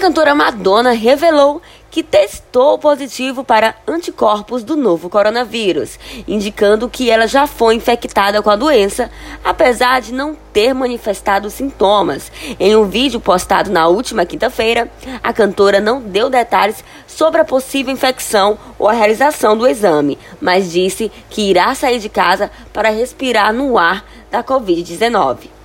cantora Madonna revelou que testou positivo para anticorpos do novo coronavírus, indicando que ela já foi infectada com a doença, apesar de não ter manifestado sintomas. Em um vídeo postado na última quinta-feira, a cantora não deu detalhes sobre a possível infecção ou a realização do exame, mas disse que irá sair de casa para respirar no ar da Covid-19.